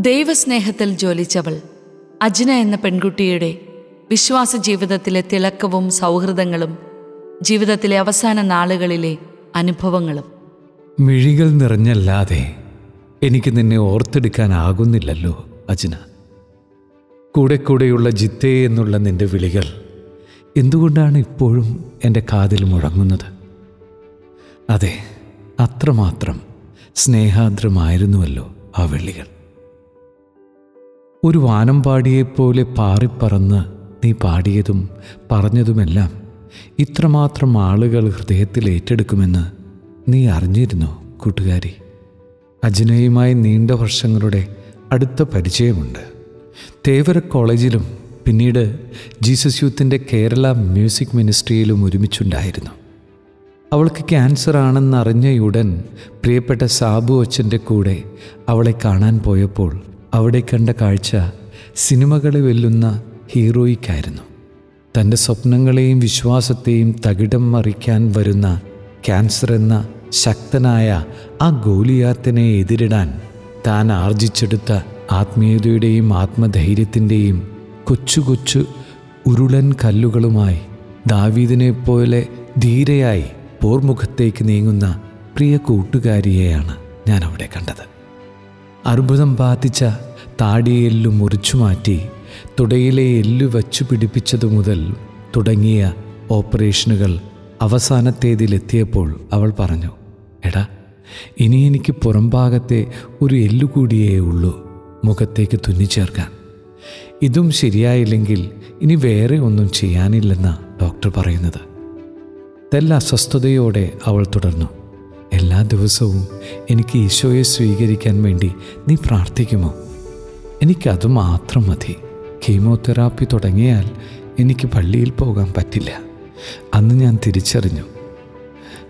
ദൈവസ്നേഹത്തിൽ ജോലിച്ചവൾ അജ്ന എന്ന പെൺകുട്ടിയുടെ വിശ്വാസ ജീവിതത്തിലെ തിളക്കവും സൗഹൃദങ്ങളും ജീവിതത്തിലെ അവസാന നാളുകളിലെ അനുഭവങ്ങളും. മിഴികൾ നിറഞ്ഞല്ലാതെ എനിക്ക് നിന്നെ ഓർത്തെടുക്കാനാകുന്നില്ലല്ലോ അജ്ന. കൂടെ കൂടെയുള്ള ജിത്തേ എന്നുള്ള നിന്റെ വിളികൾ എന്തുകൊണ്ടാണ് ഇപ്പോഴും എന്റെ കാതിൽ മുഴങ്ങുന്നത്? അതെ അത്രമാത്രം സ്നേഹാദ്രമായിരുന്നുവല്ലോ ആ വിളികൾ. ഒരു വാനമ്പാടിയെപ്പോലെ പാറിപ്പറന്ന് നീ പാടിയതും പറഞ്ഞതുമെല്ലാം ഇത്രമാത്രം ആളുകൾ ഹൃദയത്തിൽ ഏറ്റെടുക്കുമെന്ന് നീ അറിഞ്ഞിരുന്നോ കൂട്ടുകാരി? അജ്നയുമായി നീണ്ട വർഷങ്ങളുടെ അടുത്ത പരിചയമുണ്ട്. തേവര കോളേജിലും പിന്നീട് ജീസസ് യൂത്തിന്റെ കേരള മ്യൂസിക് മിനിസ്ട്രിയിലും ഒരുമിച്ചുണ്ടായിരുന്നു. അവൾക്ക് ക്യാൻസർ ആണെന്നറിഞ്ഞയുടൻ പ്രിയപ്പെട്ട സാബു അച്ഛന്റെ കൂടെ അവളെ കാണാൻ പോയപ്പോൾ അവിടെ കണ്ട കാഴ്ച സിനിമകളെ വെല്ലുന്ന ഹീറോയിക്കായിരുന്നു. തന്റെ സ്വപ്നങ്ങളെയും വിശ്വാസത്തെയും തകിടം മറിക്കാൻ വരുന്ന ക്യാൻസർ എന്ന ശക്തനായ ആ ഗോലിയാത്തിനെ എതിരിടാൻ താൻ ആർജിച്ചെടുത്ത ആത്മീയതയുടെയും ആത്മധൈര്യത്തിന്റെയും കൊച്ചു കൊച്ചു ഉരുളൻ കല്ലുകളുമായി ദാവീദിനെ പോലെ ധീരയായി പോർമുഖത്തേക്ക് നീങ്ങുന്ന പ്രിയ കൂട്ടുകാരിയെയാണ് ഞാൻ അവിടെ കണ്ടത്. അർബുദം ബാധിച്ച താടിയെല്ലു മുറിച്ചു മാറ്റി തുടയിലെ എല്ലു വച്ചു പിടിപ്പിച്ചതു മുതൽ തുടങ്ങിയ ഓപ്പറേഷനുകൾ അവസാനത്തേതിലെത്തിയപ്പോൾ അവൾ പറഞ്ഞു എടാ ഇനി എനിക്ക് പുറംഭാഗത്തെ ഒരു എല്ലുകൂടിയേ ഉള്ളൂ മുഖത്തേക്ക് തുന്നിച്ചേർക്കാൻ ഇതും ശരിയായില്ലെങ്കിൽ ഇനി വേറെ ഒന്നും ചെയ്യാനില്ലെന്ന ഡോക്ടർ പറയുന്നത്. തെല്ല അസ്വസ്ഥതയോടെ അവൾ തുടർന്നു എല്ലാ ദിവസവും എനിക്ക് ഈശോയെ സ്വീകരിക്കാൻ വേണ്ടി നീ പ്രാർത്ഥിക്കുമോ? എനിക്കത് മാത്രം മതി. കീമോതെറാപ്പി തുടങ്ങിയാൽ എനിക്ക് പള്ളിയിൽ പോകാൻ പറ്റില്ല. അന്ന് ഞാൻ തിരിച്ചറിഞ്ഞു.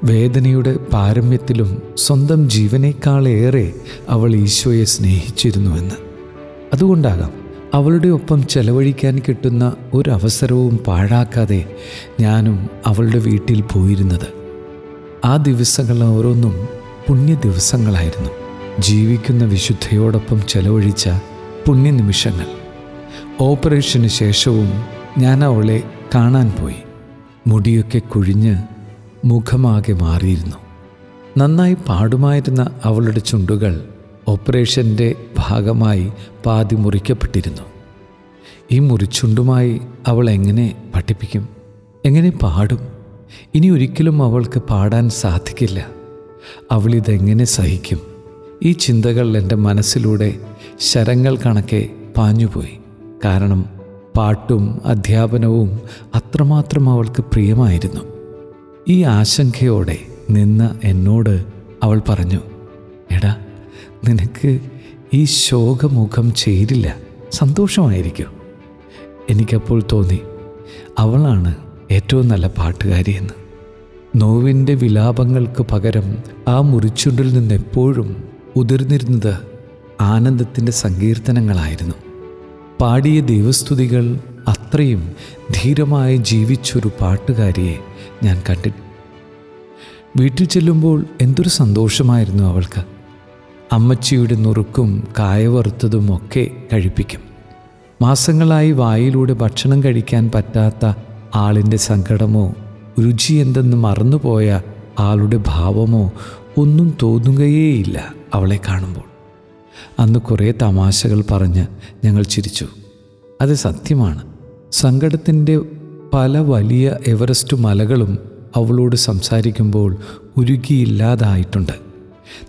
വേദനയുടെ പാരമ്യത്തിലും സ്വന്തം ജീവനേക്കാളേറെ അവൾ ഈശോയെ സ്നേഹിച്ചിരുന്നുവെന്ന്. അതുകൊണ്ടാകാം അവളുടെ ഒപ്പം ചെലവഴിക്കാൻ കിട്ടുന്ന ഒരവസരവും പാഴാക്കാതെ ഞാനും അവളുടെ വീട്ടിൽ പോയിരുന്നത്. ആ ദിവസങ്ങൾ ഓരോന്നും പുണ്യ ദിവസങ്ങളായിരുന്നു ജീവിക്കുന്ന വിശുദ്ധയോടൊപ്പം ചെലവഴിച്ച പുണ്യനിമിഷങ്ങൾ. ഓപ്പറേഷന് ശേഷവും ഞാൻ അവളെ കാണാൻ പോയി. മുടിയൊക്കെ കുഴിഞ്ഞ് മുഖമാകെ മാറിയിരുന്നു. നന്നായി പാടുമായിരുന്ന അവളുടെ ചുണ്ടുകൾ ഓപ്പറേഷന്റെ ഭാഗമായി പാതി മുറിക്കപ്പെട്ടിരുന്നു. ഈ മുറിച്ചുണ്ടുമായി അവൾ എങ്ങനെ പഠിപ്പിക്കും? എങ്ങനെ പാടും? ഇനി ഒരിക്കലും അവൾക്ക് പാടാൻ സാധിക്കില്ല. അവളിതെങ്ങനെ സഹിക്കും? ഈ ചിന്തകൾ എന്റെ മനസ്സിലൂടെ ശരങ്ങൾ കണക്കെ പാഞ്ഞുപോയി. കാരണം പാട്ടും അധ്യാപനവും അത്രമാത്രം അവൾക്ക് പ്രിയമായിരുന്നു. ഈ ആശങ്കയോടെ നിന്ന എന്നോട് അവൾ പറഞ്ഞു എടാ നിനക്ക് ഈ ശോകമുഖം ചേരില്ല. സന്തോഷമായിരിക്കും. എനിക്കപ്പോൾ തോന്നി അവളാണ് ഏറ്റവും നല്ല പാട്ടുകാരിയെന്ന് നോവിന്റെ വിലാപങ്ങൾക്ക് പകരം ആ മുറിച്ചുണ്ടിൽ നിന്ന് എപ്പോഴും ഉതിർന്നിരുന്നത് ആനന്ദത്തിന്റെ സങ്കീർത്തനങ്ങളായിരുന്നു. പാടിയ ദൈവസ്തുതികൾ അത്രയും ധീരമായി ജീവിച്ചൊരു പാട്ടുകാരിയെ ഞാൻ കണ്ടിട്ട്. വീട്ടിൽ ചെല്ലുമ്പോൾ എന്തൊരു സന്തോഷമായിരുന്നു അവൾക്ക്. അമ്മച്ചിയുടെ നുറുക്കും കായവറുത്തതും ഒക്കെ കഴിപ്പിക്കും. മാസങ്ങളായി വായിലൂടെ ഭക്ഷണം കഴിക്കാൻ പറ്റാത്ത ആളിന്റെ സങ്കടമോ രുചി എന്തെന്ന് മറന്നുപോയ ആളുടെ ഭാവമോ ഒന്നും തോന്നുകയേയില്ല അവളെ കാണുമ്പോൾ. അന്ന് കുറേ തമാശകൾ പറഞ്ഞ് ഞങ്ങൾ ചിരിച്ചു. അത് സത്യമാണ്. സങ്കടത്തിന്റെ പല വലിയ എവറസ്റ്റ് മലകളും അവളോട് സംസാരിക്കുമ്പോൾ ഉരുകിയില്ലാതായിട്ടുണ്ട്.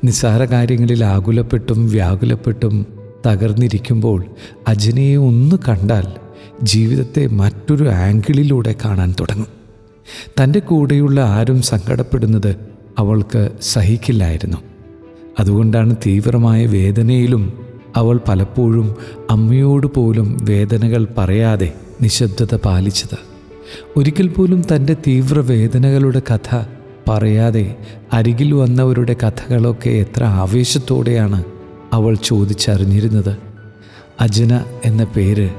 നിസ്സാര കാര്യങ്ങളിൽ ആകുലപ്പെട്ടും വ്യാകുലപ്പെട്ടും തകർന്നിരിക്കുമ്പോൾ അജനയെ ഒന്ന് കണ്ടാൽ ജീവിതത്തെ മറ്റൊരു ആംഗിളിലൂടെ കാണാൻ തുടങ്ങും. തന്റെ കൂടെയുള്ള ആരും സങ്കടപ്പെടുന്നത് അവൾക്ക് സഹിക്കില്ലായിരുന്നു. അതുകൊണ്ടാണ് തീവ്രമായ വേദനയിലും അവൾ പലപ്പോഴും അമ്മയോട് പോലും വേദനകൾ പറയാതെ നിശബ്ദത പാലിച്ചത്. ഒരിക്കൽ പോലും തന്റെ തീവ്ര വേദനകളുടെ കഥ പറയാതെ അരികിൽ വന്നവരുടെ കഥകളൊക്കെ എത്ര ആവേശത്തോടെയാണ് അവൾ ചോദിച്ചറിഞ്ഞിരുന്നത്. അജന എന്ന പേര്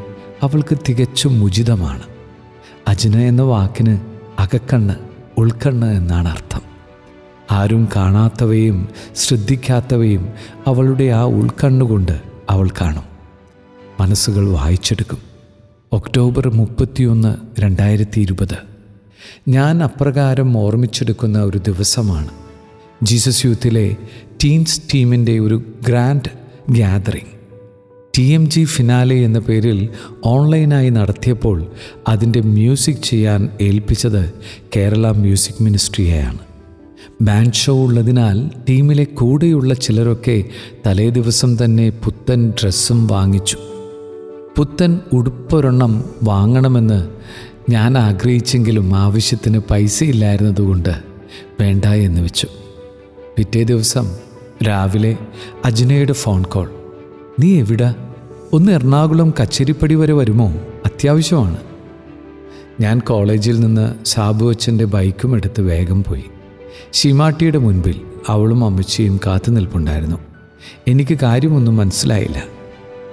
അവൾക്ക് തികച്ചും ഉചിതമാണ്. അജന എന്ന വാക്കിന് അകക്കണ്ണ് ഉൾക്കണ്ണ് എന്നാണ് അർത്ഥം. ആരും കാണാത്തവയും ശ്രദ്ധിക്കാത്തവയും അവളുടെ ആ ഉൾക്കണ്ണുകൊണ്ട് അവൾ കാണും. മനസ്സുകൾ വായിച്ചെടുക്കും. ഒക്ടോബർ മുപ്പത്തിയൊന്ന് രണ്ടായിരത്തി ഇരുപത് ഞാൻ അപ്രകാരം ഓർമ്മിച്ചെടുക്കുന്ന ഒരു ദിവസമാണ്. ജീസസ് യൂത്തിലെ ടീൻസ് ടീമിന്റെ ഒരു grand gathering. T M G finale എന്ന പേരിൽ ഓൺലൈനായി നടത്തിയപ്പോൾ അതിന്റെ മ്യൂസിക് ചെയ്യാൻ ഏൽപ്പിച്ചത് കേരള മ്യൂസിക് മിനിസ്ട്രിയെയാണ്. ബാൻഡ് ഷോ ഉള്ളതിനാൽ ടീമിലെ കൂടെയുള്ള ചിലരൊക്കെ തലേദിവസം തന്നെ പുത്തൻ ഡ്രസ്സും വാങ്ങിച്ചു. പുത്തൻ ഉടുപ്പൊരെണ്ണം വാങ്ങണമെന്ന് ഞാൻ ആഗ്രഹിച്ചെങ്കിലും ആവശ്യത്തിന് പൈസ ഇല്ലായിരുന്നതുകൊണ്ട് വേണ്ട എന്ന് വെച്ചു. പിറ്റേ ദിവസം രാവിലെ അജിനയുടെ ഫോൺ കോൾ. നീ എവിടാ? ഒന്ന് എറണാകുളം കച്ചേരിപ്പടി വരെ വരുമോ? അത്യാവശ്യമാണ്. ഞാൻ കോളേജിൽ നിന്ന് സാബു അച്ഛന്റെ ബൈക്കും എടുത്ത് വേഗം പോയി. ശിമാട്ടിയുടെ മുൻപിൽ അവളും അമ്മച്ചിയും കാത്തു നിൽപ്പുണ്ടായിരുന്നു. എനിക്ക് കാര്യമൊന്നും മനസ്സിലായില്ല.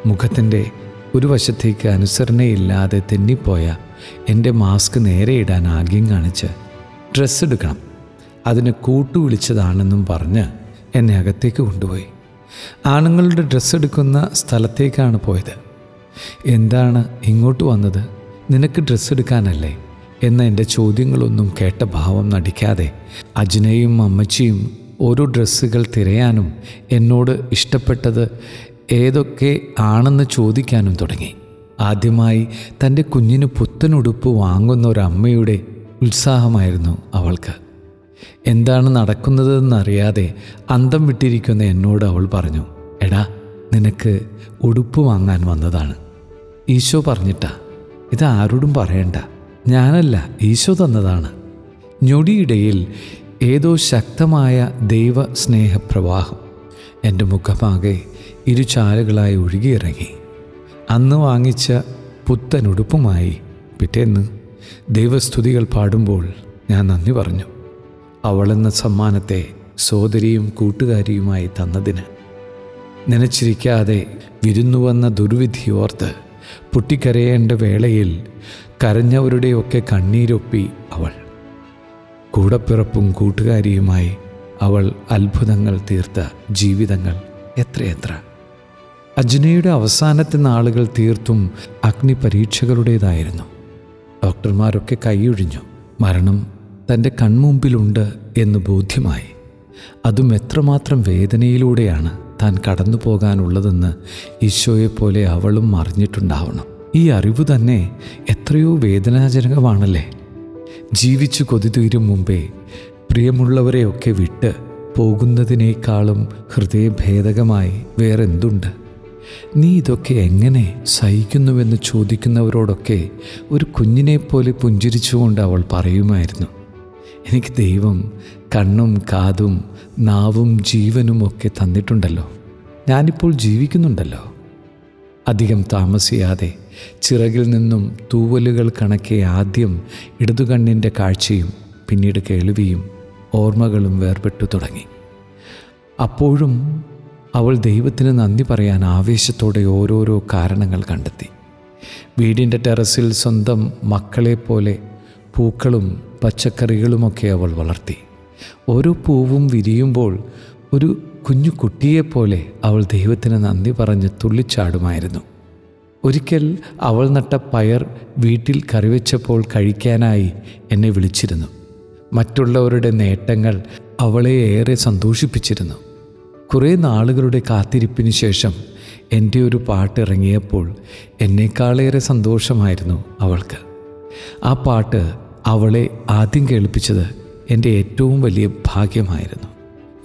മുഖത്തിന്റെ ഒരു വശത്തേക്ക് അനുസരണയില്ലാതെ തെന്നിപ്പോയ എന്റെ മാസ്ക് നേരെ ഇടാൻ ആഗ്യം കാണിച്ച് ഡ്രസ്സ് എടുക്കണം. അതിന് കൂട്ടുവിളിച്ചതാണെന്നും പറഞ്ഞ് എന്നെ അകത്തേക്ക് കൊണ്ടുപോയി. ആണുങ്ങളുടെ ഡ്രസ്സ് എടുക്കുന്ന സ്ഥലത്തേക്കാണ് പോയത്. എന്താണ് ഇങ്ങോട്ട് വന്നത്? നിനക്ക് ഡ്രസ്സ് എടുക്കാനല്ലേ? എന്ന എന്റെ ചോദ്യങ്ങളൊന്നും കേട്ട ഭാവം നടിക്കാതെ അജ്നയും അമ്മച്ചിയും ഓരോ ഡ്രസ്സുകൾ തിരയാനും എന്നോട് ഇഷ്ടപ്പെട്ടത് ഏതൊക്കെ ആണെന്ന് ചോദിക്കാനും തുടങ്ങി. ആദ്യമായി തന്റെ കുഞ്ഞിന് പുത്തനുടുപ്പ് വാങ്ങുന്ന ഒരു അമ്മയുടെ ഉത്സാഹമായിരുന്നു അവൾക്ക്. എന്താണ് നടക്കുന്നതെന്നറിയാതെ അന്തം വിട്ടിരിക്കുന്ന എന്നോട് അവൾ പറഞ്ഞു എടാ നിനക്ക് ഉടുപ്പ് വാങ്ങാൻ വന്നതാണ്. ഈശോ പറഞ്ഞിട്ടാ ഇത് ആരോടും പറയണ്ട ഞാനല്ല ഈശോ തന്നതാണ്. ഞൊടിയിടയിൽ ഏതോ ശക്തമായ ദൈവ സ്നേഹപ്രവാഹം എന്റെ മുഖമാകെ ഇരുചാലുകളായി ഒഴുകിയിറങ്ങി. അന്ന് വാങ്ങിച്ച പുത്തനുടുപ്പുമായി പിറ്റേന്ന് ദൈവസ്തുതികൾ പാടുമ്പോൾ ഞാൻ നന്ദി പറഞ്ഞു. അവളെന്ന സമ്മാനത്തെ സോദരിയും കൂട്ടുകാരിയുമായി തന്നതിന്. നനച്ചിരിക്കാതെ വിരുന്നു വന്ന ദുർവിധി ഓർത്ത് പൊട്ടിക്കരയേണ്ട വേളയിൽ കരഞ്ഞവരുടെയൊക്കെ കണ്ണീരൊപ്പി അവൾ. കൂടപ്പിറപ്പും കൂട്ടുകാരിയുമായി അവൾ അത്ഭുതങ്ങൾ തീർത്ത ജീവിതങ്ങൾ എത്രയെത്ര. അജ്നയുടെ അവസാനത്തെ നാളുകൾ തീർത്തും അഗ്നിപരീക്ഷകളുടേതായിരുന്നു. ഡോക്ടർമാരൊക്കെ കൈയൊഴിഞ്ഞു. മരണം തന്റെ കൺമുമ്പിലുണ്ട് എന്ന് ബോധ്യമായി. അതും എത്രമാത്രം വേദനയിലൂടെയാണ് താൻ കടന്നു പോകാനുള്ളതെന്ന് ഈശോയെപ്പോലെ അവളും അറിഞ്ഞിട്ടുണ്ടാവണം. ഈ അറിവ് തന്നെ എത്രയോ വേദനാജനകമാണല്ലേ? ജീവിച്ചു കൊതി തീരും മുമ്പേ പ്രിയമുള്ളവരെയൊക്കെ വിട്ട് പോകുന്നതിനേക്കാളും ഹൃദയഭേദകമായി വേറെന്തുണ്ട്? നീ ഇതൊക്കെ എങ്ങനെ സഹിക്കുന്നുവെന്ന് ചോദിക്കുന്നവരോടൊക്കെ ഒരു കുഞ്ഞിനെപ്പോലെ പുഞ്ചിരിച്ചുകൊണ്ട് അവൾ പറയുമായിരുന്നു. എനിക്ക് ദൈവം കണ്ണും കാതും നാവും ജീവനും ഒക്കെ തന്നിട്ടുണ്ടല്ലോ. ഞാനിപ്പോൾ ജീവിക്കുന്നുണ്ടല്ലോ. അധികം താമസിയാതെ ചിറകിൽ നിന്നും തൂവലുകൾ കണക്കെ ആദ്യം ഇടതുകണ്ണിന്റെ കാഴ്ചയും പിന്നീട് കേൾവിയും ഓർമ്മകളും വേർപെട്ടു തുടങ്ങി. അപ്പോഴും അവൾ ദൈവത്തിന് നന്ദി പറയാൻ ആവേശത്തോടെ ഓരോരോ കാരണങ്ങൾ കണ്ടെത്തി. വീടിന്റെ ടെറസിൽ സ്വന്തം മക്കളെപ്പോലെ പൂക്കളും പച്ചക്കറികളുമൊക്കെ അവൾ വളർത്തി. ഓരോ പൂവും വിരിയുമ്പോൾ ഒരു കുഞ്ഞു കുട്ടിയെപ്പോലെ അവൾ ദൈവത്തിന് നന്ദി പറഞ്ഞ് തുള്ളിച്ചാടുമായിരുന്നു. ഒരിക്കൽ അവൾ നട്ട പയർ വീട്ടിൽ കറിവെച്ചപ്പോൾ കഴിക്കാനായി എന്നെ വിളിച്ചിരുന്നു. മറ്റുള്ളവരുടെ നേട്ടങ്ങൾ അവളെ ഏറെ സന്തോഷിപ്പിച്ചിരുന്നു. കുറേ നാളുകളുടെ കാത്തിരിപ്പിന് ശേഷം എന്റെ ഒരു പാട്ട് ഇറങ്ങിയപ്പോൾ എന്നേക്കാളേറെ സന്തോഷമായിരുന്നു അവൾക്ക്. ആ പാട്ട് അവളെ ആദ്യം കേൾപ്പിച്ചത് എന്റെ ഏറ്റവും വലിയ ഭാഗ്യമായിരുന്നു.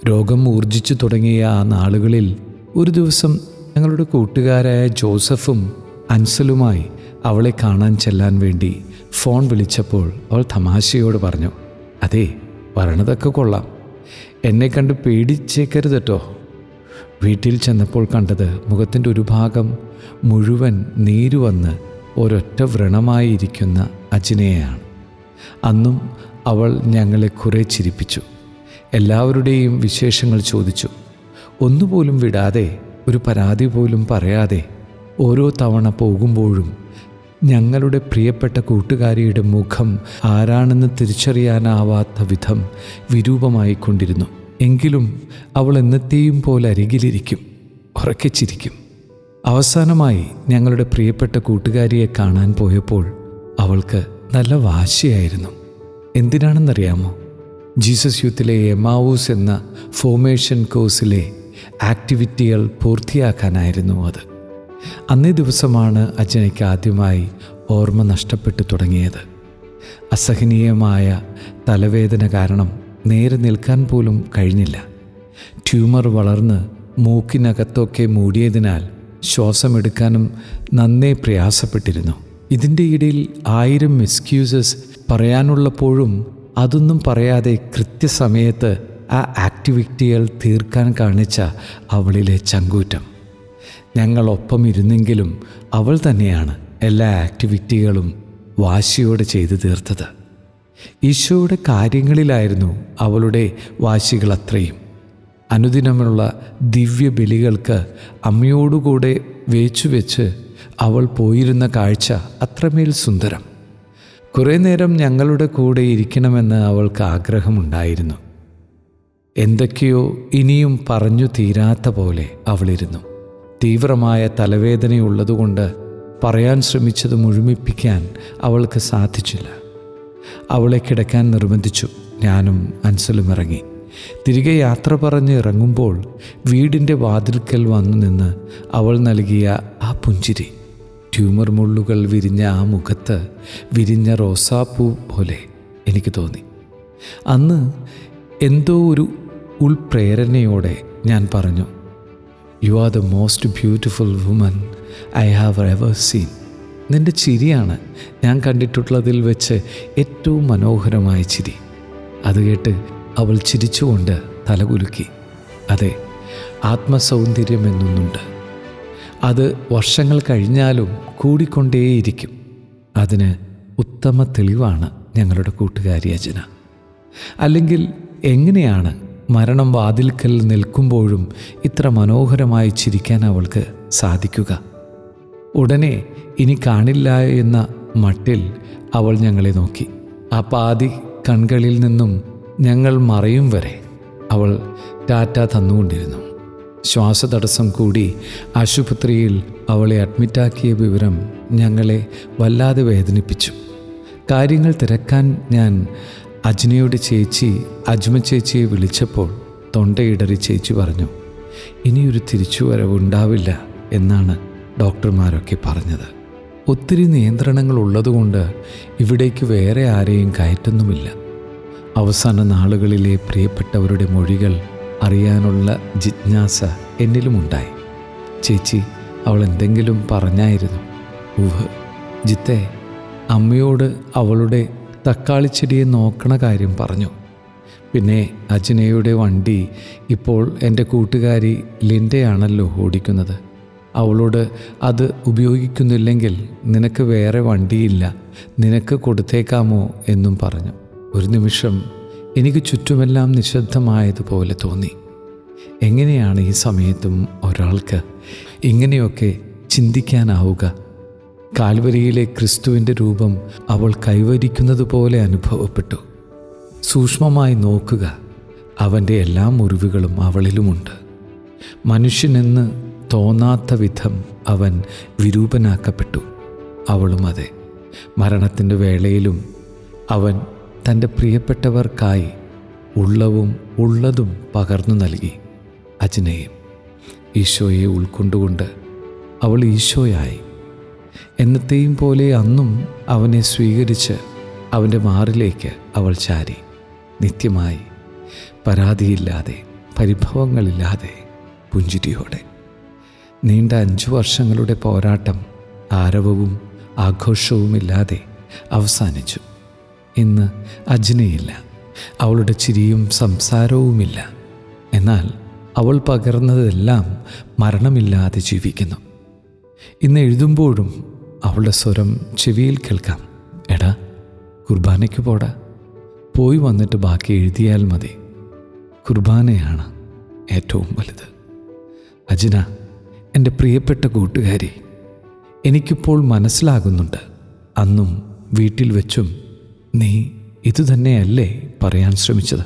രോഗം ഊർജിച്ചു തുടങ്ങിയ ആ നാളുകളിൽ ഒരു ദിവസം ഞങ്ങളുടെ കൂട്ടുകാരായ ജോസഫും അൻസലുമായി അവളെ കാണാൻ ചെല്ലാൻ വേണ്ടി ഫോൺ വിളിച്ചപ്പോൾ അവൾ തമാശയോട് പറഞ്ഞു അതെ വരണതൊക്കെ കൊള്ളാം. എന്നെ കണ്ട് പേടിച്ചേക്കരുത് കേട്ടോ വീട്ടിൽ ചെന്നപ്പോൾ കണ്ടത് മുഖത്തിന്റെ ഒരു ഭാഗം മുഴുവൻ നീരുവന്ന് ഒരൊറ്റ വ്രണമായിരിക്കുന്ന അജിനയെയാണ്. അന്നും അവൾ ഞങ്ങളെ കുറെ ചിരിപ്പിച്ചു. എല്ലാവരുടെയും വിശേഷങ്ങൾ ചോദിച്ചു. ഒന്നുപോലും വിടാതെ ഒരു പരാതി പോലും പറയാതെ ഓരോ തവണ പോകുമ്പോഴും ഞങ്ങളുടെ പ്രിയപ്പെട്ട കൂട്ടുകാരിയുടെ മുഖം ആരാണെന്ന് തിരിച്ചറിയാനാവാത്ത വിധം വിരൂപമായിക്കൊണ്ടിരുന്നു. എങ്കിലും അവൾ എന്നത്തെയും പോലെ അരികിലിരിക്കും ഉറക്കെ ചിരിക്കും. അവസാനമായി ഞങ്ങളുടെ പ്രിയപ്പെട്ട കൂട്ടുകാരിയെ കാണാൻ പോയപ്പോൾ അവൾക്ക് നല്ല വാശിയായിരുന്നു. എന്തിനാണെന്നറിയാമോ? ജീസസ് യൂത്തിലെ എമാവൂസ് എന്ന ഫോമേഷൻ കോഴ്സിലെ ആക്ടിവിറ്റികൾ പൂർത്തിയാക്കാനായിരുന്നു അത്. അന്നേ ദിവസമാണ് അജനയ്ക്ക് ആദ്യമായി ഓർമ്മ നഷ്ടപ്പെട്ടു തുടങ്ങിയത്. അസഹനീയമായ തലവേദന കാരണം നേരെ നിൽക്കാൻ പോലും കഴിഞ്ഞില്ല. ട്യൂമർ വളർന്ന് മൂക്കിനകത്തൊക്കെ മൂടിയതിനാൽ ശ്വാസമെടുക്കാനും നന്നേ പ്രയാസപ്പെട്ടിരുന്നു. ഇതിന്റെ ഇടയിൽ ആയിരം എക്സ്ക്യൂസസ് പറയാനുള്ളപ്പോഴും അതൊന്നും പറയാതെ കൃത്യസമയത്ത് ആ ആക്ടിവിറ്റികൾ തീർക്കാൻ കാണിച്ച അവളിലെ ചങ്കൂറ്റം. ഞങ്ങളൊപ്പം ഇരുന്നെങ്കിലും അവൾ തന്നെയാണ് എല്ലാ ആക്ടിവിറ്റികളും വാശിയോടെ ചെയ്തു തീർത്തത്. ഈശോയുടെ കാര്യങ്ങളിലായിരുന്നു അവളുടെ വാശികൾ അത്രയും. അനുദിനമുള്ള ദിവ്യ ബലികൾക്ക് അമ്മയോടുകൂടെ വേച്ചു വെച്ച് അവൾ പോയിരുന്ന കാഴ്ച അത്രമേൽ സുന്ദരം. കുറേ നേരം ഞങ്ങളുടെ കൂടെ ഇരിക്കണമെന്ന് അവൾക്ക് ആഗ്രഹമുണ്ടായിരുന്നു. എന്തൊക്കെയോ ഇനിയും പറഞ്ഞു തീരാത്ത പോലെ അവളിരുന്നു. തീവ്രമായ തലവേദനയുള്ളതുകൊണ്ട് പറയാൻ ശ്രമിച്ചത് മുഴുമിപ്പിക്കാൻ അവൾക്ക് സാധിച്ചില്ല. അവളെ കിടക്കാൻ നിർബന്ധിച്ചു. ഞാനും അൻസലും ഇറങ്ങി. തിരികെ യാത്ര പറഞ്ഞ് ഇറങ്ങുമ്പോൾ വീടിന്റെ വാതിൽക്കൽ വന്നു നിന്ന് അവൾ നൽകിയ ആ പുഞ്ചിരി ട്യൂമർ മുള്ളുകൾ വിരിഞ്ഞ ആ മുഖത്ത് വിരിഞ്ഞ റോസാപ്പൂ പോലെ എനിക്ക് തോന്നി. അന്ന് എന്തോ ഒരു ഉൾപ്രേരണയോടെ ഞാൻ പറഞ്ഞു you are the most beautiful woman I have ever seen നിന്റെ ചിരിയാണ് ഞാൻ കണ്ടിട്ടുള്ളതിൽ വെച്ച് ഏറ്റവും മനോഹരമായ ചിരി. അത് കേട്ട് അവൾ ചിരിച്ചുകൊണ്ട് തലകുലുക്കി. അതെ ആത്മസൗന്ദര്യം എന്നൊന്നുണ്ട്. അത് വർഷങ്ങൾ കഴിഞ്ഞാലും കൂടിക്കൊണ്ടേയിരിക്കും. അതിന് ഉത്തമ തെളിവാണ് ഞങ്ങളുടെ കൂട്ടുകാരി അജന. അല്ലെങ്കിൽ എങ്ങനെയാണ് മരണം വാതിൽക്കൽ നിൽക്കുമ്പോഴും ഇത്ര മനോഹരമായി ചിരിക്കാൻ അവൾക്ക് സാധിക്കുക? ഉടനെ ഇനി കാണില്ല എന്ന മട്ടിൽ അവൾ ഞങ്ങളെ നോക്കി. ആ പാതി കൺകളിൽ നിന്നും ഞങ്ങൾ മറയും വരെ അവൾ ടാറ്റ തന്നുകൊണ്ടിരുന്നു. ശ്വാസതടസ്സം കൂടി ആശുപത്രിയിൽ അവളെ അഡ്മിറ്റാക്കിയ വിവരം ഞങ്ങളെ വല്ലാതെ വേദനിപ്പിച്ചു. കാര്യങ്ങൾ തിരക്കാൻ ഞാൻ അജ്നയുടെ ചേച്ചി അജ്മ ചേച്ചിയെ വിളിച്ചപ്പോൾ തൊണ്ടയിടറി ചേച്ചി പറഞ്ഞു ഇനിയൊരു തിരിച്ചുവരവ് ഉണ്ടാവില്ല എന്നാണ് ഡോക്ടർമാരൊക്കെ പറഞ്ഞത്. ഒത്തിരി നിയന്ത്രണങ്ങൾ ഉള്ളതുകൊണ്ട് ഇവിടേക്ക് വേറെ ആരെയും കയറ്റുന്നുമില്ല. അവസാന നാളുകളിലെ പ്രിയപ്പെട്ടവരുടെ മൊഴികൾ അറിയാനുള്ള ജിജ്ഞാസ എന്നിലുമുണ്ടായി. ചേച്ചി അവൾ എന്തെങ്കിലും പറഞ്ഞായിരുന്നു. ഊഹ് ജിത്തെ അമ്മയോട് അവളുടെ തക്കാളിച്ചെടിയെ നോക്കണ കാര്യം പറഞ്ഞു. പിന്നെ അജ്നയുടെ വണ്ടി ഇപ്പോൾ എന്റെ കൂട്ടുകാരി ലിന്റെയാണല്ലോ ഓടിക്കുന്നത്. അവളോട് അത് ഉപയോഗിക്കുന്നില്ലെങ്കിൽ നിനക്ക് വേറെ വണ്ടിയില്ല നിനക്ക് കൊടുത്തേക്കാമോ എന്നും പറഞ്ഞു. ഒരു നിമിഷം എനിക്ക് ചുറ്റുമെല്ലാം നിശബ്ദമായതുപോലെ തോന്നി. എങ്ങനെയാണ് ഈ സമയത്തും ഒരാൾക്ക് ഇങ്ങനെയൊക്കെ ചിന്തിക്കാനാവുക? കാൽവരിയിലെ ക്രിസ്തുവിന്റെ രൂപം അവൾ കൈവരിക്കുന്നത് പോലെ അനുഭവപ്പെട്ടു. സൂക്ഷ്മമായി നോക്കുക. അവന്റെ എല്ലാ മുറിവുകളും അവളിലുമുണ്ട്. മനുഷ്യനെന്ന് തോന്നാത്ത വിധം അവൻ വിരൂപനാക്കപ്പെട്ടു. അവളും അതെ. മരണത്തിന്റെ വേളയിലും അവൻ തന്റെ പ്രിയപ്പെട്ടവർക്കായി ഉള്ളവും ഉള്ളതും പകർന്നു നൽകി. അജ്നയും ഈശോയെ ഉൾക്കൊണ്ടുകൊണ്ട് അവൾ ഈശോയായി. എന്നത്തെയും പോലെ അന്നും അവനെ സ്വീകരിച്ച് അവന്റെ മാറിലേക്ക് അവൾ ചാരി. നിത്യമായി പരാതിയില്ലാതെ പരിഭവങ്ങളില്ലാതെ പുഞ്ചിരിയോടെ. നീണ്ട അഞ്ചു വർഷങ്ങളുടെ പോരാട്ടം ആരവവും ആഘോഷവുമില്ലാതെ അവസാനിച്ചു. ഇന്ന് അജ്നയില്ല. അവളുടെ ചിരിയും സംസാരവുമില്ല. എന്നാൽ അവൾ പകർന്നതെല്ലാം മരണമില്ലാതെ ജീവിക്കുന്നു. ഇന്ന് എഴുതുമ്പോഴും അവളുടെ സ്വരം ചെവിയിൽ കേൾക്കാം. എടാ കുർബാനയ്ക്ക് പോടാ. പോയി വന്നിട്ട് ബാക്കി എഴുതിയാൽ മതി. കുർബാനയാണ് ഏറ്റവും വലുത്. അജിന എന്റെ പ്രിയപ്പെട്ട കൂട്ടുകാരി എനിക്കിപ്പോൾ മനസ്സിലാകുന്നുണ്ട്. അന്നും വീട്ടിൽ വെച്ചും നീ ഇതുതന്നെയല്ലേ പറയാൻ ശ്രമിച്ചത്?